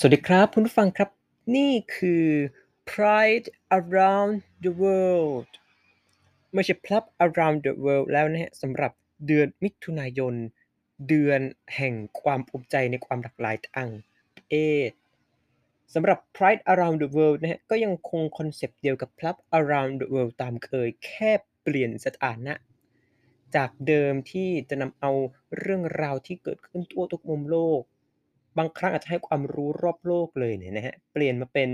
สวัสดีครับคุณผู้ฟังครับ นี่คือ Pride Around the World ไม่ใช่ Plug Around the World แล้วนะฮะสำหรับเดือนมิถุนายน เดือนแห่งความภูมิใจในความหลากหลายทางเพศสำหรับ Pride Around the World นะฮะก็ยังคงคอนเซปต์เดียวกับ Plug Around the World ตามเคยแค่เปลี่ยนสถานะ จากเดิมที่จะนำเอาเรื่องราวที่เกิดขึ้นทั่วทุกมุมโลก บางครั้งอาจจะให้ความรู้รอบโลกเลยเนี่ยนะฮะเปลี่ยนมาเป็น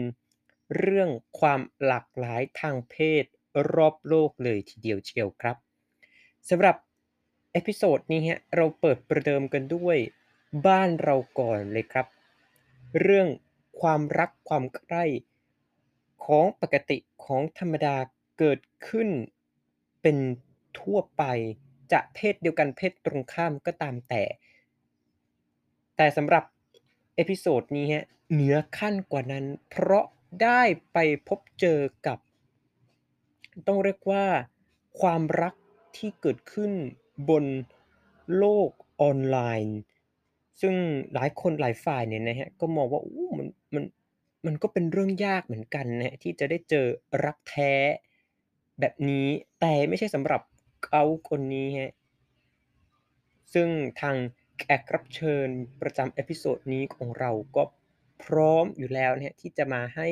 เรื่องความหลากหลายทางเพศรอบโลกเลยทีเดียวเชียวครับสำหรับ episode นี้ฮะเราเปิดประเดิมกันด้วยบ้านเราก่อนเลยครับ เรื่องความรักความใคร่ของปกติของธรรมดาเกิดขึ้นเป็นทั่วไปจะเพศเดียวกันเพศตรงข้ามก็ตามแต่ แต่สำหรับ episode นี้ฮะเหนือขั้นกว่านั้น เพราะได้ไปพบเจอกับ ต้องเรียกว่าความรักที่เกิดขึ้นบนโลกออนไลน์ ซึ่งหลายคนหลายฝ่ายเนี่ยนะฮะก็มองว่าอู้มันมันมันก็เป็นเรื่องยากเหมือนกันนะฮะที่จะได้เจอรักแท้แบบนี้แต่ไม่ใช่สำหรับเขาคนนี้ฮะซึ่งทาง แขกรับเชิญประจำ episode นี้ของเราก็พร้อมอยู่แล้วนะฮะที่จะมาให้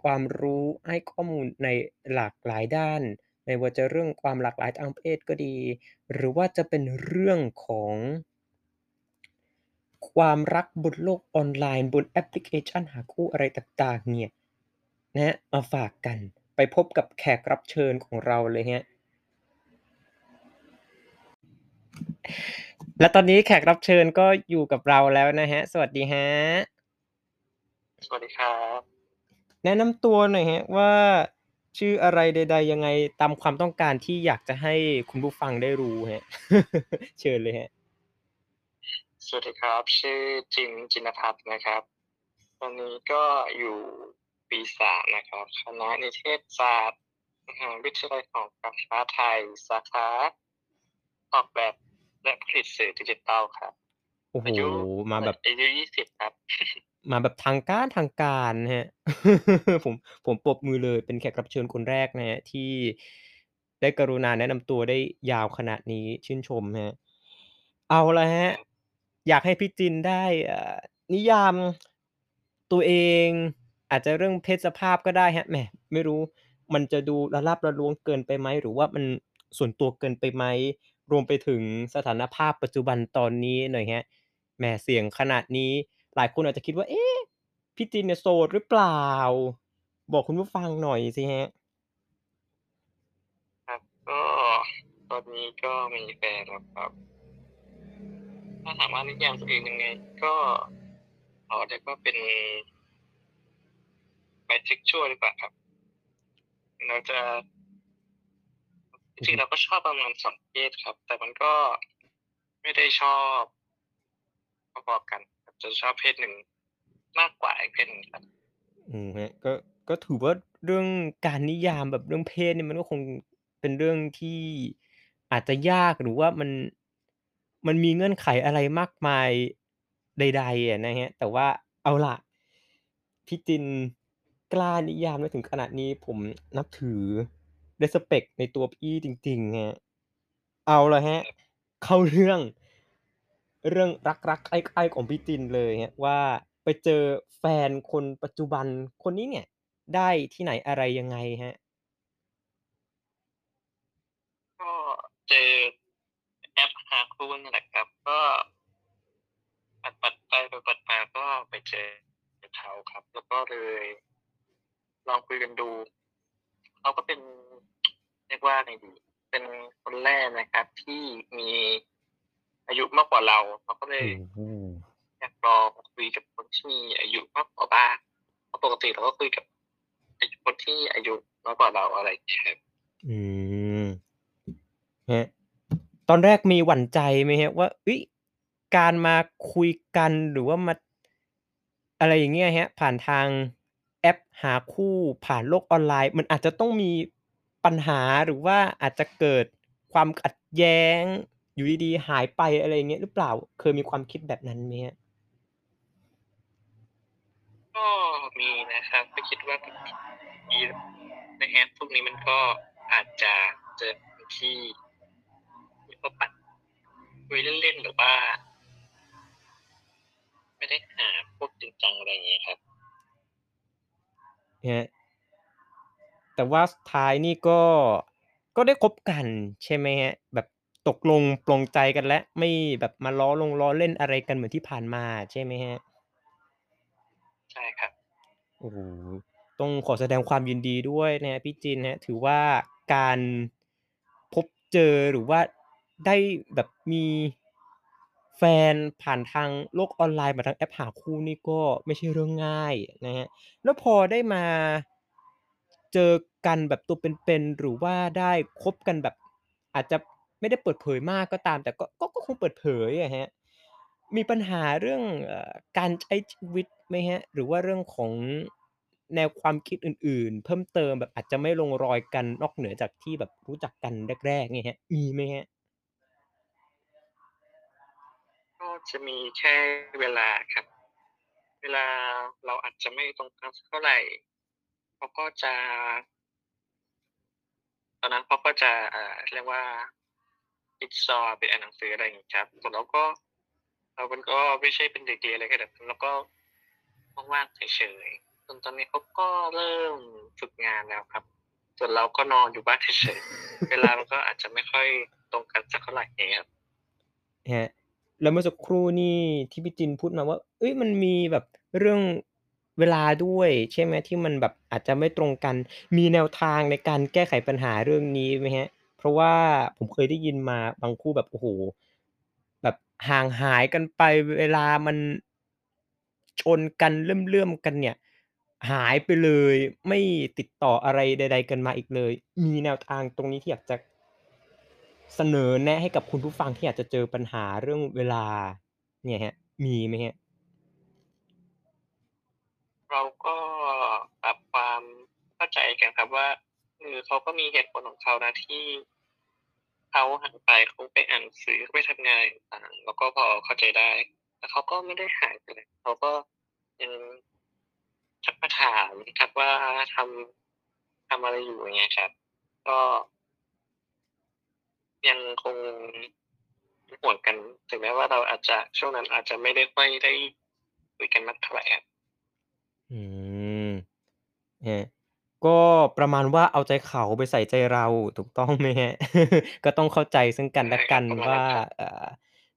ความรู้ให้ข้อมูลในหลากหลายด้าน ไม่ว่าจะเรื่องความหลากหลายทางเพศก็ดี หรือว่าจะเป็นเรื่องของ ความรักบนโลกออนไลน์บนแอปพลิเคชันหาคู่อะไรต่างๆเนี่ยนะฮะมาฝากกันไปพบกับแขกรับเชิญของเราเลยฮะ และตอนนี้แขกรับเชิญก็อยู่กับเราแล้วนะฮะ สวัสดีฮะ สวัสดีครับ แนะนำตัวหน่อยฮะว่าชื่ออะไรใด ๆ ยังไงตามความต้องการที่อยากจะให้คุณผู้ฟังได้รู้ฮะ เชิญเลยฮะ สวัสดีครับ ชื่อจิมจินพัฒน์นะครับ ตอนนี้ก็อยู่ปีสามนะครับ คณะนิเทศศาสตร์มหาวิทยาลัยของการค้าไทยสาขาออกแบบ และผลิตสื่อดิจิทัลครับโอ้โหอายุมาแบบอายุยี่สิบครับ มาแบบทางการทางการนะฮะ ผมผมปรบมือเลยเป็นแขกรับเชิญคนแรกนะฮะที่ได้กรุณาแนะนำตัวได้ยาวขนาดนี้ชื่นชมฮะ เอาละฮะ อยากให้พี่จินได้เอ่อนิยามตัวเอง อาจจะเรื่องเพศสภาพก็ได้ฮะแหมไม่รู้มันจะดูละลับละล้วงเกินไปไหม หรือว่ามันส่วนตัวเกินไปไหม รวมไปถึงสถานภาพปัจจุบันตอนนี้หน่อยฮะแหมเสียงขนาดนี้ หลายคนอาจจะคิดว่า เอ๊ะพี่จินเนี่ยโสดหรือเปล่า บอกคุณผู้ฟังหน่อยสิฮะ ครับก็ตอนนี้ก็มีแฟนแล้วครับ ถ้าถามว่านิยามตัวเองยังไง ก็ขอเรียกว่าเป็นไบเซ็กชวลดีกว่าครับ เราจะ จริงเราก็ชอบประมาณสองเพศครับ แต่มันก็ไม่ได้ชอบพอๆกันครับจะชอบเพศหนึ่งมากกว่าอีกเพศหนึ่งครับอืมฮะก็ก็ถือว่าเรื่องการนิยามแบบเรื่องเพศเนี่ยมันก็คงเป็นเรื่องที่อาจจะยากหรือว่ามันมันมีเงื่อนไขอะไรมากมายใดๆอะนะฮะแต่ว่าเอาล่ะพี่จินกล้านิยามได้ถึงขนาดนี้ผมนับถือ respect ในตัวพี่จริงๆฮะเอาละฮะ เข้าเรื่อง เรื่องรักๆใกล้ๆของพี่จินเลยฮะว่าไปเจอแฟนคนปัจจุบันคนนี้เนี่ย ได้ที่ไหนอะไรยังไงฮะ ก็เจอแอปหาคู่นี่แหละครับ ก็ปัดปัดไปปัดปัดมาก็ไปเจอเขาครับ แล้วก็เลย ลองคุยกันดู เขาก็เป็นเรียกว่าไงดี เป็นคนแรกนะครับ ที่มีอายุมากกว่าเราเขาก็เลยโอ้โฮอยากลองคุยกับคนที่มีอายุมากกว่าบ้างเพราะปกติเราก็คุยกับคนที่อายุน้อยกว่าเราอะไรอย่างเงี้ยครับอืมฮะตอนแรกมีหวั่นใจไหมฮะว่าเฮ้ยการมาคุยกันหรือว่ามาอะไรอย่างเงี้ยฮะ ผ่านทาง แอปหาคู่ผ่านโลกออนไลน์ มันอาจจะต้องมีปัญหาหรือว่าอาจจะเกิดความขัดแย้ง อยู่ดีๆ หายไปอะไรเงี้ยหรือเปล่าเคยมีความคิดแบบนั้นไหมฮะ?มีนะครับก็คิดว่าในแอปพวกนี้มันก็อาจจะเจอคนที่ที่เขาปัดคุยเล่นๆหรือว่า ไม่ได้หาพวกจริงจังอะไรอย่างงี้ยครับ ครับแต่ว่าสุดท้ายนี่ก็ ก็ได้คบกันใช่ไหมครับ?แบบตกลงปลงใจกันแล้ว ไม่แบบมาล้อลงล้อเล่นอะไรกันเหมือนที่ผ่านมาใช่ไหมครับ?ใช่ครับ โอ้โฮ ต้องขอแสดงความยินดีด้วยนะครับพี่จินครับ ถือว่าการพบเจอ หรือว่าได้แบบมี แฟนผ่านทางโลกออนไลน์ผ่าทางแอปหาคู่นี่ก็ไม่ใช่เรื่องง่ายนะครับแล้วพอได้มาเจอกันแบบตัวเป็นๆหรือว่าได้คบกันแบบอาจจะไม่ได้เปิดเผยมากก็ตาม แต่ก็ก็ก็คงเปิดเผยอะครับมีปัญหาเรื่องเอ่อการใช้ชีวิตไหมครับ?หรือว่าเรื่องของแนวความคิดอื่น ๆ เพิ่มเติมแบบอาจจะไม่ลงรอยกันนอกเหนือจากที่แบบรู้จักกันแรกๆงี้ครับมีไหมครับ?ก็ จะมีแค่เวลาครับ เวลาเราอาจจะไม่ตรงกันสักเท่าไหร่เขาก็จะ ตอนนั้นเขาก็จะอ่าเรียกว่าติดซอไปอ่านหนังสืออะไรอย่างงี้ครับส่วนเราก็เรามันก็ไม่ใช่เป็นเด็กดีอะไรขนาดนั้นเราก็ว่างๆเฉยๆจนตอนนี้เขาก็เริ่มฝึกงานแล้วครับ ส่วนเราก็นอนอยู่บ้านเฉยๆเวลามันก็อาจจะไม่ค่อยตรงกันสักเท่าไรอย่างเงี้ยครับครับ แล้วเมื่อสักครู่นี่ที่พี่จินพูดมาว่าเฮ้ยมันมีแบบเรื่องเวลาด้วย ใช่ไหม?ที่มันแบบอาจจะไม่ตรงกัน มีแนวทางในการแก้ไขปัญหาเรื่องนี้ไหมครับ?เพราะว่าผมเคยได้ยินมาบางคู่แบบ โอ้โฮ แบบห่างหายกันไป เวลามัน ชนกัน เลื่อม ๆ กันเนี่ย หายไปเลย ไม่ติดต่ออะไรใด ๆ กันมาอีกเลย มีแนวทางตรงนี้ที่อยากจะ เสนอแนะให้กับคุณผู้ฟังที่อาจจะเจอปัญหาเรื่องเวลา เนี่ยครับมีไหมครับ?เราก็ปรับความเข้าใจกันครับว่าเออเขาก็มีเหตุผลของเขานะที่เขาหายไปเขาไปอ่านหนังสือเขาไปทำงานต่างๆเราก็พอเข้าใจได้แต่เขาก็ไม่ได้หายไปไหนเขาก็ยังทักมาถามครับว่าทำทำอะไรอยู่อย่างเงี้ยครับ ก็ ยังคงเป็นห่วงกัน ถึงแม้ว่าเราอาจจะช่วงนั้นอาจจะไม่ได้ค่อยได้คุยกันมากเท่าไรครับอืมครับก็ประมาณว่าเอาใจเขาไปใส่ใจเราถูกต้องไหมครับ?ก็ต้องเข้าใจซึ่งกันและกันใช่ครับประมาณวนั่้านครับ เอ่อ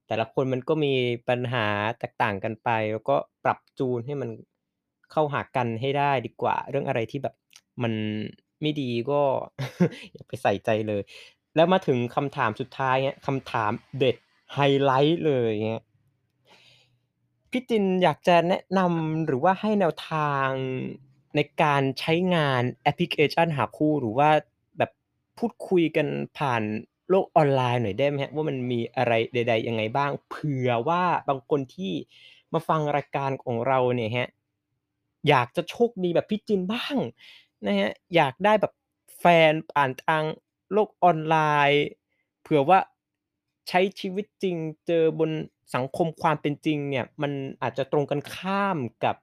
แต่ละคนมันก็มีปัญหาแตกต่างกันไป แล้วก็ปรับจูนให้มันเข้าหากันให้ได้ดีกว่า เรื่องอะไรที่แบบมันไม่ดีก็ อย่าไปใส่ใจเลย แล้วมาถึงคำถามสุดท้ายครับคำถามเด็ดไฮไลต์เลยเงี้ยพี่จินอยากจะแนะนำหรือว่าให้แนวทางในการใช้งานแอปพลิเคชันหาคู่หรือว่าแบบพูดคุยกันผ่านโลกออนไลน์หน่อยได้ไหมครับ?ว่ามันมีอะไรใด ๆ ยังไงบ้าง?เผื่อว่าบางคนที่มาฟังรายการของเราเนี่ยครับอยากจะโชคดีแบบพี่จินบ้างนะครับอยากได้แบบแฟนผ่านทาง โลกออนไลน์ เผื่อว่าใช้ชีวิตจริงเจอบนสังคมความเป็นจริงเนี่ยมันอาจจะตรงกันข้ามกับ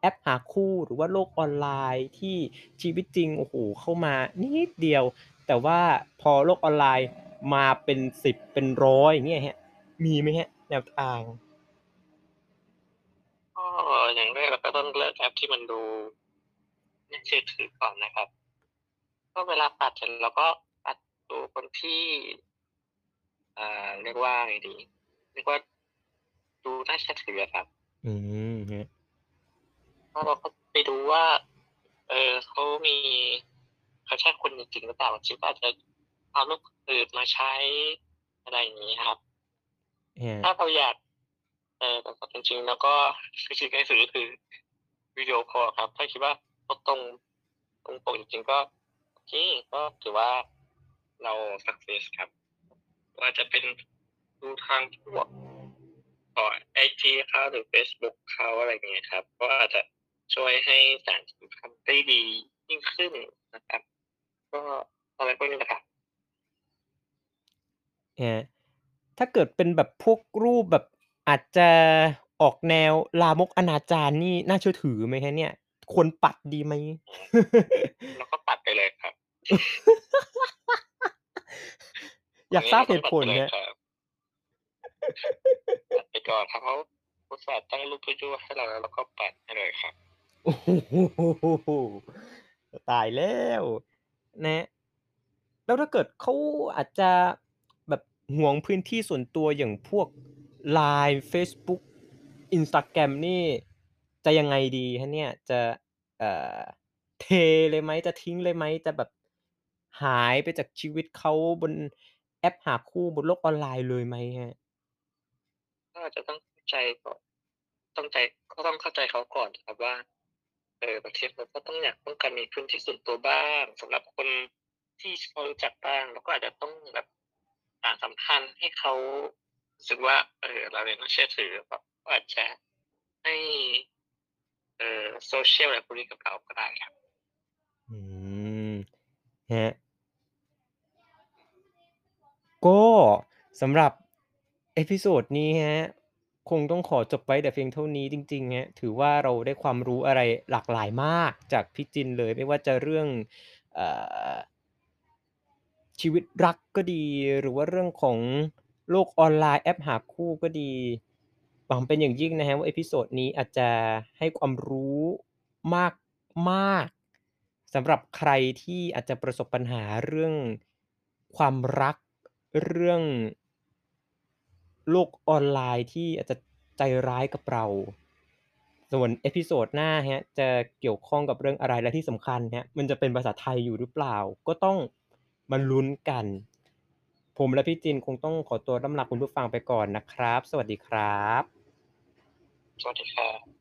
แอปหาคู่หรือว่าโลกออนไลน์ที่ชีวิตจริงโอ้โฮเข้ามานิดเดียว แต่ว่าพอโลกออนไลน์มาเป็น10เป็น100อย่างเงี้ยครับมีไหมครับแนวทาง?ก็อย่างแรกเราก็ต้องเลือกแอปที่มันดูน่าเชื่อถือก่อนนะครับ ก็เวลาปัดเสร็จเราก็ปัดดูคนที่อ่าเรียกว่าไงดีเรียกว่าดูน่าเชื่อถืออะครับ อืมครับแล้วเราก็ไปดูว่า เออเขามีเขาใช่คนจริงๆหรือเปล่าบางทีก็อาจจะเอารูปคนอื่นมาใช้อะไรอย่างงี้ครับครัถ้าบเราอยาก เอ่อแบบเอาจริงๆแล้วก็คือสิ่งที่ให้สุดก็คือวิดีโอคอลครับ ถ้าคิดว่าเขาตรงตรงปกจริงๆก็โอ เคก็ถือว่าเรา success ครับว่าจะเป็นดูทางพวกเอ่อไอจีเขาหรือเฟซบุ๊กเขาอะไรอย่างเงี้ยครับ ก็อาจจะช่วยให้สานสัมพันธ์ได้ดียิ่งขึ้นนะครับ ก็อะไรพวกนี้แหละครับครับถ้าเกิดเป็นแบบพวกรูปแบบอาจจะออกแนวลามกอนาจารนี่น่าเชื่อถือไหมครับเนี่ย?ควรปัดดีไหม? อยากทราบเหตุผลคตรงนี้เรับราต้องปัดไปเลยครับปัดไปก่อนครับเขาอุตส่าห์ตั้งรูปยั่วๆให้เราแล้วเราก็ปัดให้เลยครับโอ้โฮตายแล้วนะ แล้วถ้าเกิดเขาอาจจะแบบหวงพื้นที่ส่วนตัวอย่างพวก LINE เฟซบุ๊ก Instagram นี่จะยังไงดีครับเนี่ย?จะเอ่อเทเลยไหม?จะทิ้งเลยไหม?จะแบบ หายไปจากชีวิตเขาบนแอปหาคู่บนโลกออนไลน์เลยไหมครับ?ก็อาจจะต้องเข้าใจก่อนต้องใจก็ต้องเข้าใจเขาก่อนครับว่า เออบางทีเราก็ต้องอยากต้องการมีพื้นที่ส่วนตัวบ้างสำหรับคนที่ชพอรู้จักบ้างเราก็อาจจะต้องแบบสานสัมพันธ์ให้เขารู้สึกว่า เออเรายังน่าเชื่อถือแบบก็อาจจะให้เอ่อ social อะไรพวกนี้กับเราก็ได้ครับ อืมครับ ก็สำหรับ episode นี้ครับคงต้องขอจบไว้แต่เพียงเท่านี้จริงๆครับถือว่าเราได้ความรู้อะไรหลากหลายมากจากพี่จินเลย ไม่ว่าจะเรื่องอชีวิตรักก็ดี หรือว่าเรื่องของโลกออนไลน์แอปหาคู่ก็ดีหวังเป็นอย่างยิ่งนะครับว่า episode นี้อาจจะให้ความรู้มากๆสำหรับใครที่อาจจะประสบปัญหาเรื่องความรัก เรื่องโลกออนไลน์ที่อาจจะใจร้ายกับเรา ส่วน episode หน้าครับจะเกี่ยวข้องกับเรื่องอะไร?และที่สำคัญครับมันจะเป็นภาษาไทยอยู่หรือเปล่า?ก็ต้องมาลุ้นกัน ผมและพี่จินคงต้องขอตัวร่ำลาคุณผู้ฟังไปก่อนนะครับ สวัสดีครับ สวัสดีครับ